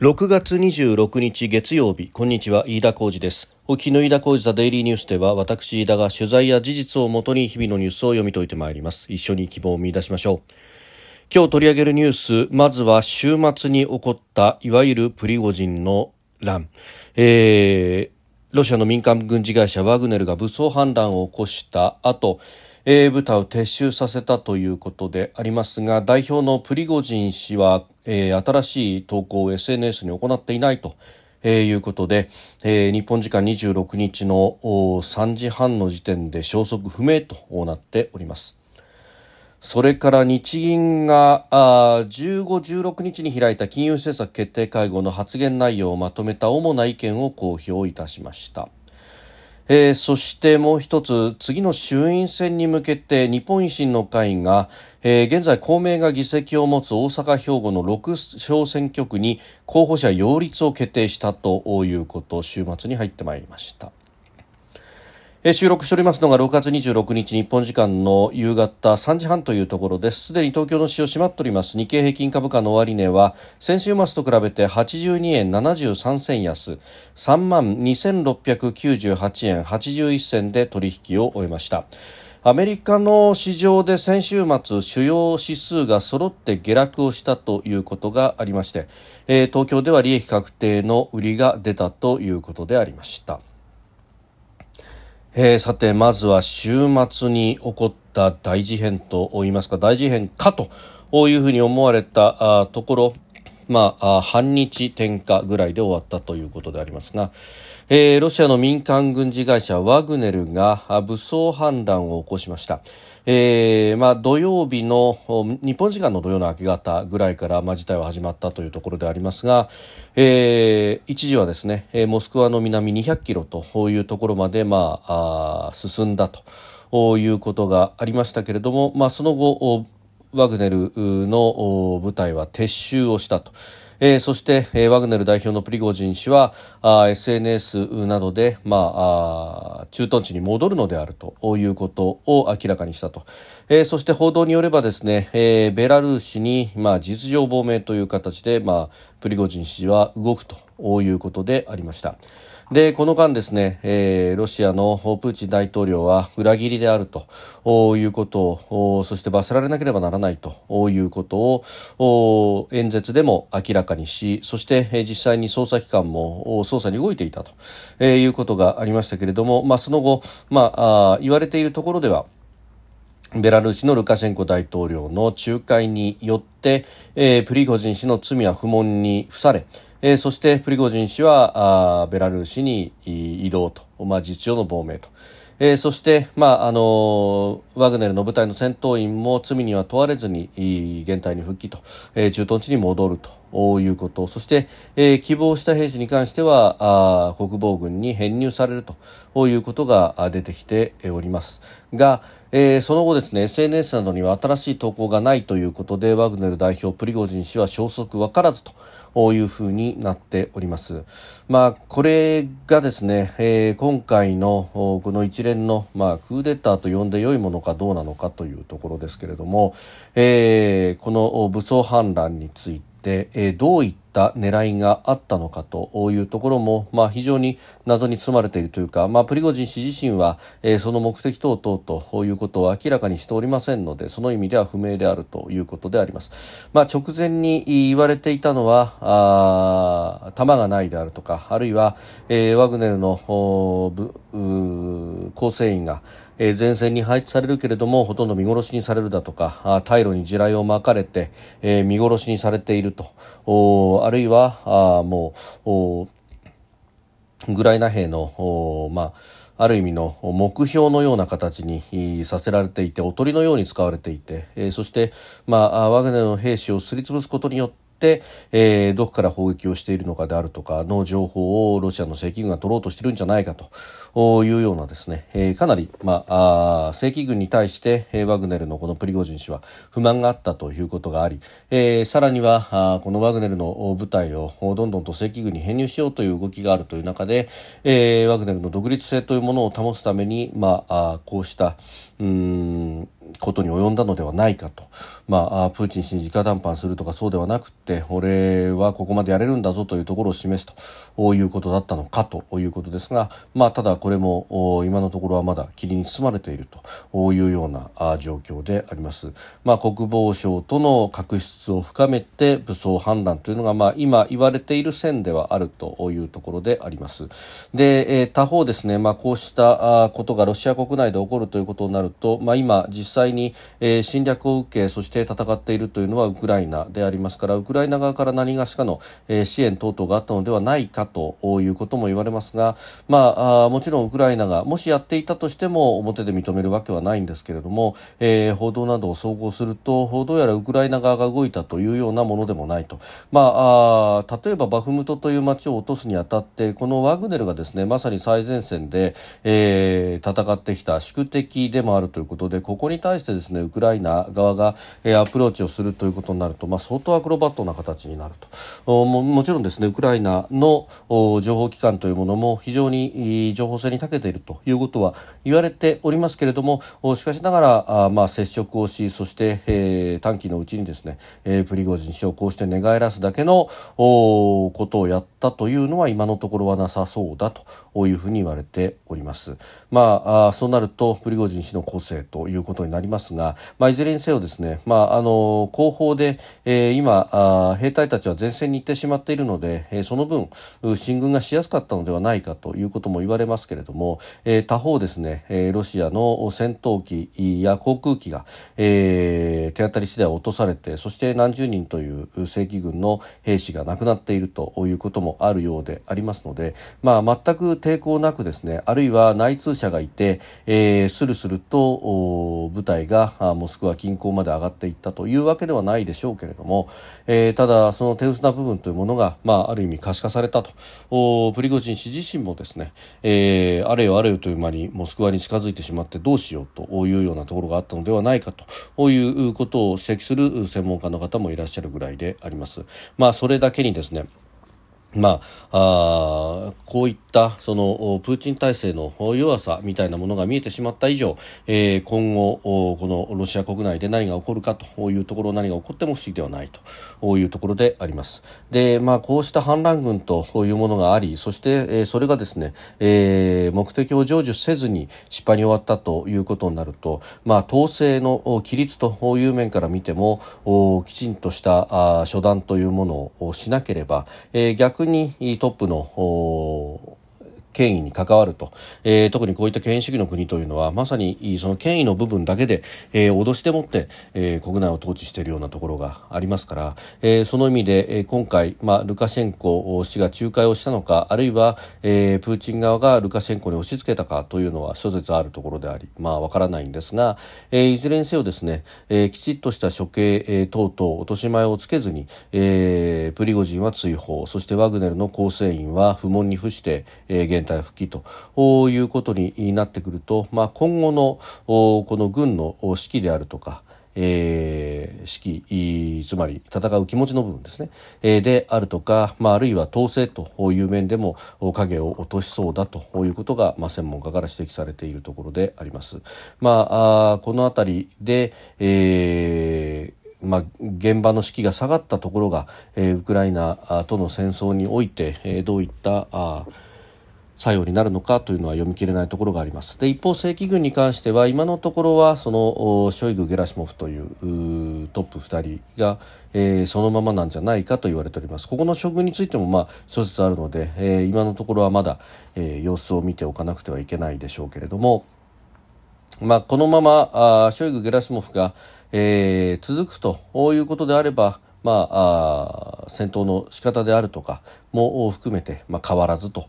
6月26日月曜日こんにちは飯田浩二です。沖の飯田浩二ザデイリーニュースでは私飯田が取材や事実をもとに日々のニュースを読み解いてまいります。一緒に希望を見出しましょう。今日取り上げるニュースまずは週末に起こったいわゆるプリゴジンの乱、えー、ロシアの民間軍事会社ワグネルが武装反乱を起こした後えー、部隊を撤収させたということでありますが代表のプリゴジン氏は、えー、新しい投稿を SNS に行っていないと。えー、いうことで、えー、日本時間26日の3時半の時点で消息不明となっております。それから日銀があ15、16日に開いた金融政策決定会合の発言内容をまとめた主な意見を公表いたしました。えー、そしてもう一つ次の衆院選に向けて日本維新の会が、えー、現在公明が議席を持つ大阪兵庫の6小選挙区に候補者擁立を決定したということ週末に入ってまいりました。収録しておりますのが6月26日日本時間の夕方3時半というところです。すでに東京の市場閉まっております。日経平均株価の終値は先週末と比べて82円73銭安。3万2698円81銭で取引を終えました。アメリカの市場で先週末主要指数が揃って下落をしたということがありまして、えー、東京では利益確定の売りが出たということでありました。えー、さてまずは週末に起こった大事変と言いますか大事変かというふうに思われたところまあ、半日転嫁ぐらいで終わったということでありますが、えー、ロシアの民間軍事会社ワグネルが武装反乱を起こしました。えーまあ、土曜日の日本時間の土曜の明け方ぐらいから、まあ、事態は始まったというところでありますが、えー、一時はですね、モスクワの南200キロというところまで、まあ、あ進んだということがありましたけれども、まあ、その後ワグネルの部隊は撤収をしたと。えー、そして、えー、ワグネル代表のプリゴジン氏は SNS などで、ま、あ駐屯地に戻るのであるということを明らかにしたと、えー、そして報道によればですね、えー、ベラルーシに、まあ、実情亡命という形で、まあ、プリゴジン氏は動くということでありました。でこの間ですね、えー、ロシアのプーチン大統領は裏切りであるということをそして罰せられなければならないということを演説でも明らかにしそして実際に捜査機関も捜査に動いていたということがありましたけれども、まあ、その後、まあ、言われているところではベラルーシのルカシェンコ大統領の仲介によって、えー、プリゴジン氏の罪は不問に付され、えー、そしてプリゴジン氏はあベラルーシに移動と、まあ、実情の亡命と。えー、そして、まああの、ワグネルの部隊の戦闘員も罪には問われずに現隊に復帰と、えー、駐屯地に戻ると。いうことそして、えー、希望した兵士に関してはあ国防軍に編入されるということが出てきておりますが、えー、その後ですね SNS などには新しい投稿がないということでワグネル代表プリゴジン氏は消息分からずというふうになっております。まあ、これがですね、えー、今回のこの一連の、まあ、クーデターと呼んで良いものかどうなのかというところですけれども、えー、この武装反乱について、えー、どういった狙いがあったのかというところも、まあ、非常に謎に包まれているというか、まあ、プリゴジン氏自身は、えー、その目的等々ということを明らかにしておりませんのでその意味では不明であるということであります、まあ、直前に言われていたのは弾がないであるとかあるいは、えー、ワグネルの構成員がえ、前線に配置されるけれどもほとんど見殺しにされるだとか退路に地雷をまかれて、え、見殺しにされていると。あるいはあもうウクライナ兵のまあある意味の目標のような形にさせられていておとりのように使われていて、え、そして、まあ、ワグネルの兵士をすりつぶすことによって、えー、どこから砲撃をしているのかであるとかの情報をロシアの正規軍が取ろうとしているんじゃないかというようなですね、えー、かなり、まあ、あ正規軍に対して、えー、ワグネルのこのプリゴジン氏は不満があったということがあり、えー、さらにはあこのワグネルの部隊をどんどんと正規軍に編入しようという動きがあるという中で、えー、ワグネルの独立性というものを保つために、まあ、あこうしたうんことに及んだのではないかと、まあ、プーチン氏に直談判するとかそうではなくて俺はここまでやれるんだぞというところを示すということだったのかということですが、まあ、ただこれも今のところはまだ霧に包まれているというような状況であります。まあ、国防省との確執を深めて武装反乱というのが、まあ、今言われている線ではあるというところであります。で、え他方ですね、まあ、こうしたことがロシア国内で起こるということになると、まあ、今実際際に、え侵略を受けそして戦っているというのはウクライナでありますからウクライナ側から何がしかの、え支援等々があったのではないかということも言われますが、まあ、あもちろんウクライナがもしやっていたとしても表で認めるわけはないんですけれども、えー、報道などを総合するとどうやらウクライナ側が動いたというようなものでもないと、まあ、あ例えばバフムトという町を落とすにあたってこのワグネルがですねまさに最前線で、えー、戦ってきた宿敵でもあるということでここに対してですねウクライナ側が、えー、アプローチをするということになると、まあ、相当アクロバットな形になるとももちろんですねウクライナの情報機関というものも非常に情報戦に長けているということは言われておりますけれどもしかしながらあ、まあ、接触をしそして、えー、短期のうちにですね、えー、プリゴジン氏をこうして寝返らすだけのことをやったというのは今のところはなさそうだというふうに言われております。まあ、あそうなるとプリゴジン氏の構成ということになりますが、まあ、いずれにせよですね、まあ、あの後方で、えー、今あ兵隊たちは前線に行ってしまっているので、えー、その分進軍がしやすかったのではないかということも言われますけれども、えー、他方ですね、えー、ロシアの戦闘機や航空機が、えー、手当たり次第落とされてそして何十人という正規軍の兵士が亡くなっているということもあるようでありますので、まあ、全く抵抗なくですねあるいは内通者がいて、えー、スルスルと部隊がモスクワ近郊まで上がっていったというわけではないでしょうけれども、えー、ただその手薄な部分というものが、まあ、ある意味可視化されたとおプリゴジン氏自身もですね、えー、あれよあれよという間にモスクワに近づいてしまってどうしようというようなところがあったのではないかということを指摘する専門家の方もいらっしゃるぐらいであります。まあ、それだけにですねまあ、あこういったそのプーチン体制の弱さみたいなものが見えてしまった以上、えー、今後このロシア国内で何が起こるかというところ何が起こっても不思議ではないというところであります。で、まあ、こうした反乱軍というものがありそして、えー、それがですね、えー、目的を成就せずに失敗に終わったということになると、まあ、統制の規律という面から見てもきちんとした初段というものをしなければ、えー、逆逆にトップの権威に関わると、えー、特にこういった権威主義の国というのはまさにその権威の部分だけで、えー、脅してもって、えー、国内を統治しているようなところがありますから、えー、その意味で、えー、今回、まあ、ルカシェンコ氏が仲介をしたのかあるいは、えー、プーチン側がルカシェンコに押し付けたかというのは諸説あるところでありまあわからないんですが、えー、いずれにせよですね、えー、きちっとした処刑、えー、等々落とし前をつけずに、えー、プリゴジンは追放そしてワグネルの構成員は不問に付して、えー、現体復帰ということになってくると、まあ、今後のこの軍の指揮であるとかえー、指揮つまり戦う気持ちの部分ですね、えー、であるとか、まあ、あるいは統制という面でも影を落としそうだということが、まあ、専門家から指摘されているところであります。まあ、あこの辺りで、えーまあ、現場の士気が下がったところが、えー、ウクライナとの戦争において、えー、どういったあ作用になるのかというのは読み切れないところがあります。で一方正規軍に関しては今のところはそのショイグ・ゲラシモフというトップ2人が、えー、そのままなんじゃないかと言われております。ここの処遇についてもまあ諸説あるので、えー、今のところはまだ、えー、様子を見ておかなくてはいけないでしょうけれどもまあ、このままあショイグ・ゲラシモフが、えー、続くということであればまあ、あ戦闘の仕方であるとかも含めて、まあ、変わらずと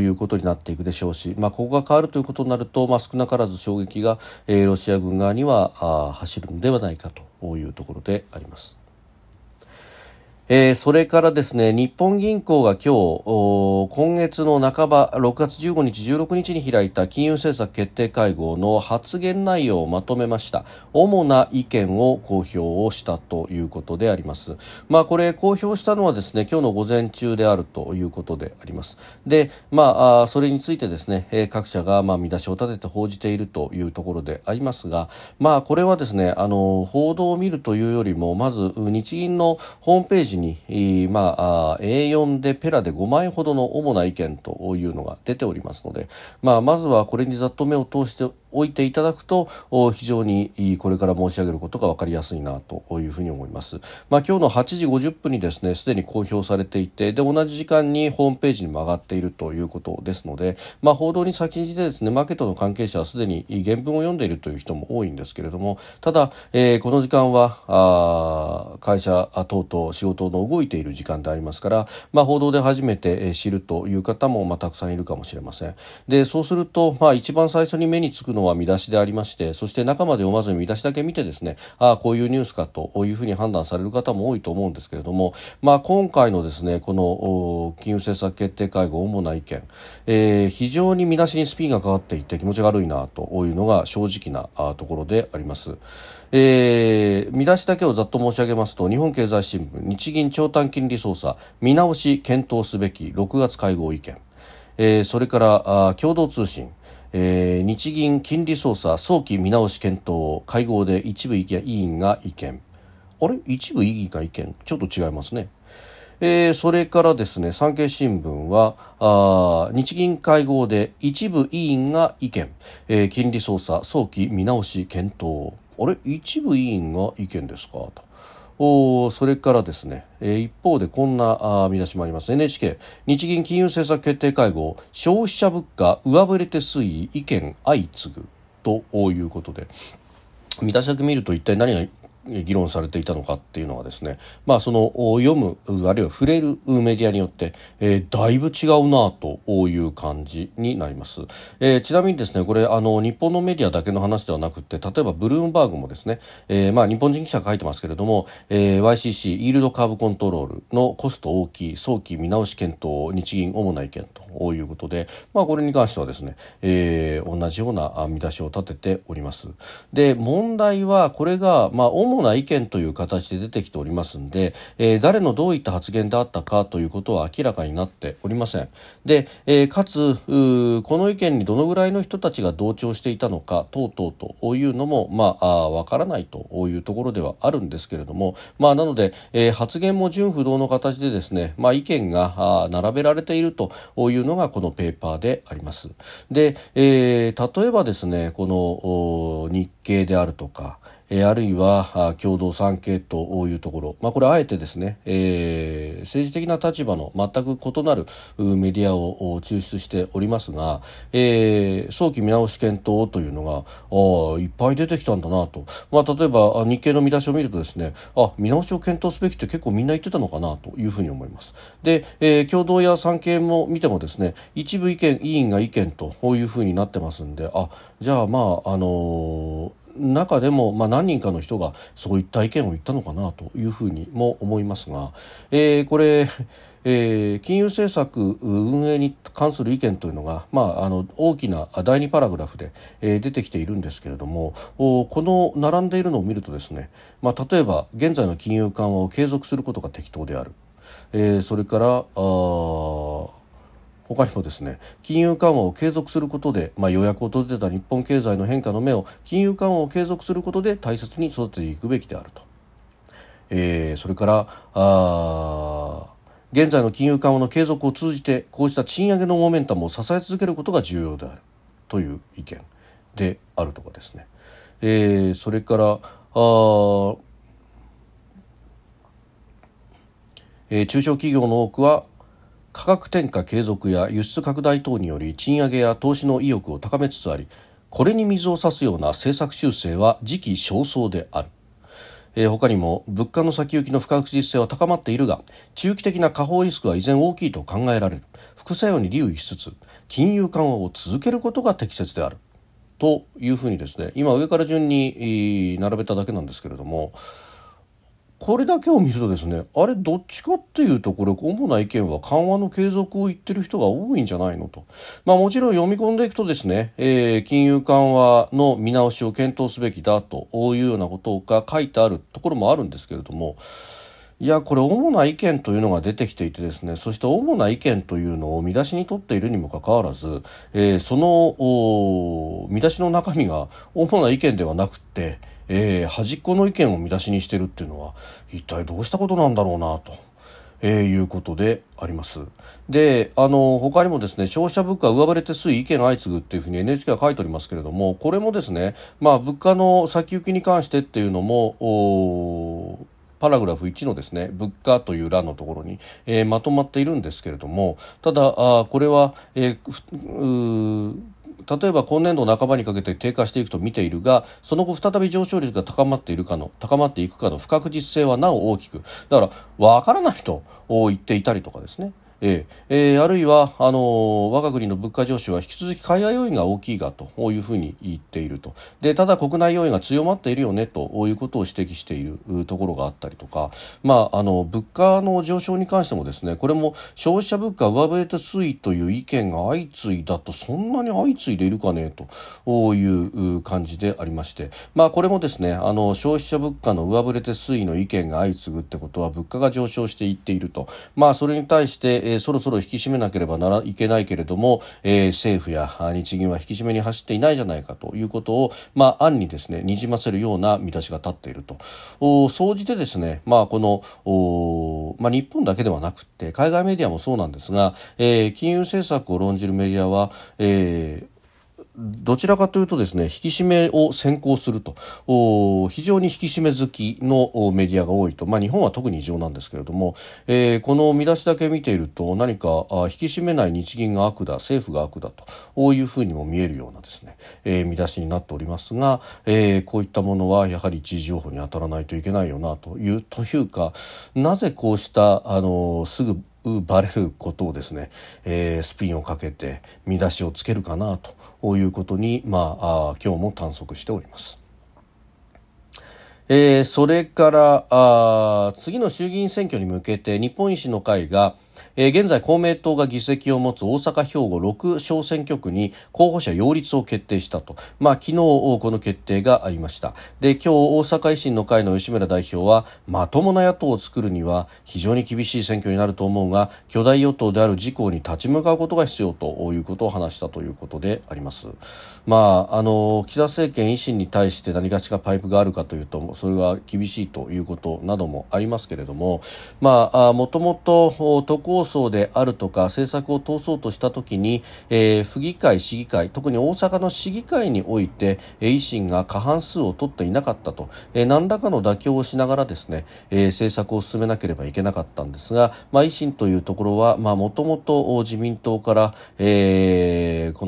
いうことになっていくでしょうし、まあ、ここが変わるということになると、まあ、少なからず衝撃が、えー、ロシア軍側にはあ走るのではないかというところであります。えー、それからですね、日本銀行が今日、今月の半ば、6月15日、16日に開いた金融政策決定会合の発言内容をまとめました。主な意見を公表をしたということであります。まあ、これ、公表したのはですね、今日の午前中であるということであります。で、まあ、それについてですね、え各社が、まあ、見出しを立てて報じているというところでありますが、まあ、これはですね、あの、報道を見るというよりも、まず、日銀のホームページに、まあ、A4 でペラで5枚ほどの主な意見というのが出ておりますので、まあ、まずはこれにざっと目を通して置いていただくと非常にこれから申し上げることが分かりやすいなというふうに思います。まあ、今日の8時50分にですねすでに公表されていてで同じ時間にホームページにも上がっているということですので、まあ、報道に先んじてですねマーケットの関係者はすでに原文を読んでいるという人も多いんですけれどもただ、えー、この時間はあ会社等々仕事の動いている時間でありますから、まあ、報道で初めて知るという方も、まあ、たくさんいるかもしれません。でそうすると、まあ、一番最初に目につくのは見出しでありましてそして中まで読まずに見出しだけ見てですねああこういうニュースかというふうに判断される方も多いと思うんですけれども、まあ、今回のですねこの金融政策決定会合主な意見、えー、非常に見出しにスピンがかかっていて気持ちが悪いなというのが正直なところであります。えー、見出しだけをざっと申し上げますと日本経済新聞日銀長短金利操作見直し検討すべき6月会合意見、えー、それからあ共同通信えー、日銀金利操作早期見直し検討会合で一部委員が意見。あれ？一部委員が意見？ちょっと違いますね。えー、それからですね産経新聞はあ日銀会合で一部委員が意見、えー、金利操作早期見直し検討。あれ？一部委員が意見ですか？と。おそれからですね、えー、一方でこんなあ見出しもあります。NHK 日銀金融政策決定会合消費者物価上振れて推移意見相次ぐということで。見出しだけ見ると一体何が議論されていたのかっていうのはですね、まあ、その読むあるいは触れるメディアによって、えー、だいぶ違うなという感じになります、えー、ちなみにですねこれあの日本のメディアだけの話ではなくて例えばブルームバーグもですね、えー、まあ、日本人記者が書いてますけれども、えー、YCC イールドカーブコントロールのコスト大きい早期見直し検討日銀主な意見ということで、まあ、これに関してはですね、えー、同じような見出しを立てております。で問題はこれが、まあ、主主な意見という形で出てきておりますんで、えー、誰のどういった発言であったかということは明らかになっておりません。で、えー、かつこの意見にどのぐらいの人たちが同調していたのか等々というのもまあわからないというところではあるんですけれども、まあ、なので、えー、発言も純不動の形でですね、まあ、意見が並べられているというのがこのペーパーであります。で、えー、例えばですねこの日経であるとかえ、あるいは共同産経というところ、まあ、これあえてですね、えー、政治的な立場の全く異なるメディアを抽出しておりますが、えー、早期見直し検討というのがあいっぱい出てきたんだなと、まあ、例えば日経の見出しを見るとですねあ見直しを検討すべきって結構みんな言ってたのかなというふうに思います。で、えー、共同や産経も見てもですね一部意見委員が意見というふうになってますんであじゃあまああのー中でも、まあ、何人かの人がそういった意見を言ったのかなというふうにも思いますが、えー、これ、えー、金融政策運営に関する意見というのが、まあ、あの大きな第2パラグラフで、えー、出てきているんですけれどもこの並んでいるのを見るとですね、まあ、例えば現在の金融緩和を継続することが適当である、えー、それからあ他にもですね金融緩和を継続することで、まあ、予約を閉じた日本経済の変化の目を金融緩和を継続することで大切に育てていくべきであると、えー、それからあ現在の金融緩和の継続を通じてこうした賃上げのモメンタムを支え続けることが重要である。という意見であるとかですね、えー、それからあえー、中小企業の多くは価格転嫁継続や輸出拡大等により賃上げや投資の意欲を高めつつありこれに水を差すような政策修正は時期尚早である。えー、他にも物価の先行きの不確実性は高まっているが中期的な下方リスクは依然大きいと考えられる。副作用に留意しつつ金融緩和を続けることが適切である。というふうにですね今上から順に並べただけなんですけれどもこれだけを見るとですねあれどっちかっていうとこれ主な意見は緩和の継続を言ってる人が多いんじゃないのと、まあ、もちろん読み込んでいくとですね、えー、金融緩和の見直しを検討すべきだというようなことが書いてあるところもあるんですけれどもいやこれ主な意見というのが出てきていてですねそして主な意見というのを見出しに取っているにもかかわらず、えー、その見出しの中身が主な意見ではなくてえー、端っこの意見を見出しにしてるっていうのは一体どうしたことなんだろうなと。えー、いうことであります。で、あの、他にもですね、消費者物価上振れて推移意見相次ぐっていうふうに NHK は書いておりますけれども、これもですね、まあ、物価の先行きに関してっていうのも、パラグラフ1のですね物価という欄のところに、えー、まとまっているんですけれどもただあこれは、えー、例えば今年度半ばにかけて低下していくと見ているがその後再び上昇率が高まっているかの高まっていくかの不確実性はなお大きく。だから分からないと言っていたりとかですね。えー、えー、あるいはあのー、我が国の物価上昇は引き続き海外要因が大きいがというふうに言っていると。でただ国内要因が強まっているよねということを指摘しているところがあったりとか、まあ、あの物価の上昇に関してもですねこれも消費者物価上振れて推移という意見が相次いだとそんなに相次いでいるかねという感じでありまして、まあ、これもですねあの消費者物価の上振れて推移の意見が相次ぐってことは物価が上昇していっていると、まあ、それに対してえー、そろそろ引き締めなければならいけないけれども、えー、政府や日銀は引き締めに走っていないじゃないかということを、まあ、案にですね、にじませるような見出しが立っていると。お総じてですね、まあ、この、まあ、日本だけではなくて、海外メディアもそうなんですが、えー、金融政策を論じるメディアは、えーどちらかというとですね、引き締めを先行すると、非常に引き締め好きのメディアが多いと、まあ日本は特に異常なんですけれども、えー、この見出しだけ見ていると何か引き締めない日銀が悪だ、政府が悪だというふうにも見えるようなですね、えー、見出しになっておりますが、えー、こういったものはやはり一時情報に当たらないといけないよなという、というか、なぜこうした、あの、すぐバレることをですね、えー、スピンをかけて見出しをつけるかなということに、まあ、あ今日も探索しております。えー、それからあ次の衆議院選挙に向けて日本維新の会がえー、現在公明党が議席を持つ大阪兵庫6小選挙区に候補者擁立を決定したと、まあ、昨日この決定がありました。で今日大阪維新の会の吉村代表はまともな野党を作るには非常に厳しい選挙になると思うが巨大与党である自公に立ち向かうことが必要ということを話したということであります。まああの岸田政権維新に対して何かしらパイプがあるかというとそれは厳しいということなどもありますけれどもまあもともと構想であるとか政策を通そうとしたときに、えー、府議会、市議会特に大阪の市議会において、えー、維新が過半数を取っていなかったと、えー、何らかの妥協をしながらですね、えー、政策を進めなければいけなかったんですが、まあ、維新というところはもともと自民党から、えー、こ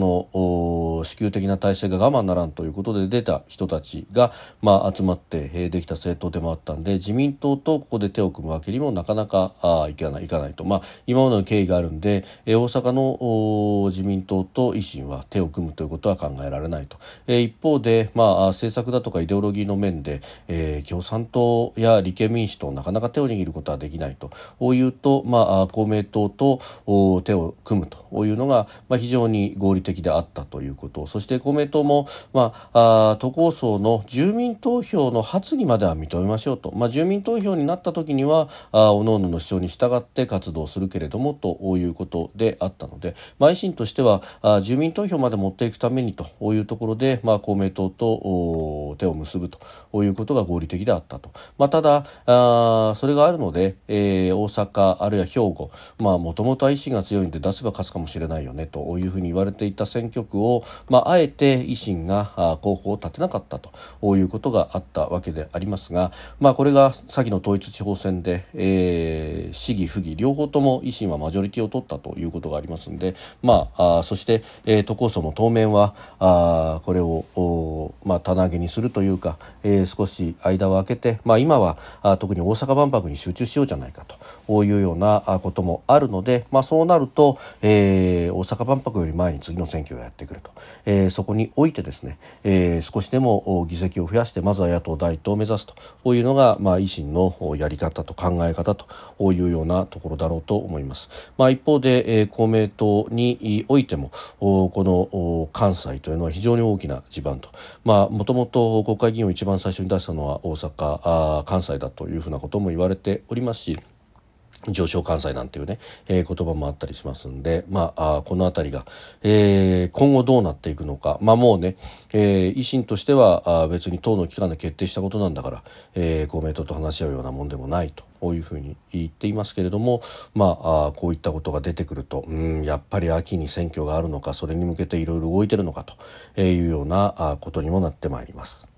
の支給的な体制が我慢ならんということで出た人たちが、まあ、集まって、えー、できた政党でもあったんで自民党とここで手を組むわけにもなかなかあいかないいかないと、まあ、今までの経緯があるんで、え大阪の自民党と維新は手を組むということは考えられないと、え一方で、まあ、政策だとかイデオロギーの面で、え共産党や立憲民主党なかなか手を握ることはできないと。いうと、まあ、公明党と手を組むと。いうのが、まあ、非常に合理的であったということ。そして公明党も、まあ、あ都構想の住民投票の発議までは認めましょうと、まあ、住民投票になった時にはおのおのの主張に従って活動する。するけれどもということであったので、まあ、維新としてはあ住民投票まで持っていくためにというところで、まあ、公明党と手を結ぶということが合理的であったと、まあ、ただあそれがあるので、えー、大阪あるいは兵庫もともとは維新が強いんで出せば勝つかもしれないよねというふうに言われていた選挙区を、まあ、あえて維新が候補を立てなかったということがあったわけでありますが、まあ、これが先の統一地方選で、えー、市議、府議両方とも維新はマジョリティを取ったということがありますので、まあ、あそして、えー、都構想も当面はあこれをまあ、棚上げにするというか、えー、少し間を空けて、まあ、今はあ特に大阪万博に集中しようじゃないかというようなこともあるので、まあ、そうなると、えー、大阪万博より前に次の選挙をやってくると、えー、そこにおいてですね、えー、少しでも議席を増やしてまずは野党第一統を目指すというのが、まあ、維新のやり方と考え方というようなところだろうとと思います。まあ、一方で、えー、公明党においてもこの関西というのは非常に大きな地盤ともともと国会議員を一番最初に出したのは大阪あ関西だというふうなことも言われておりますし上昇関西なんていうね、えー、言葉もあったりしますんで、まあ、あこの辺りが、えー、今後どうなっていくのか、まあもうね、えー、維新としてはあ別に党の機関で決定したことなんだから、えー、公明党と話し合うようなもんでもないと。こういうふうに言っていますけれども、まあ、こういったことが出てくると、うん、やっぱり秋に選挙があるのか、それに向けていろいろ動いてるのかというようなことにもなってまいります。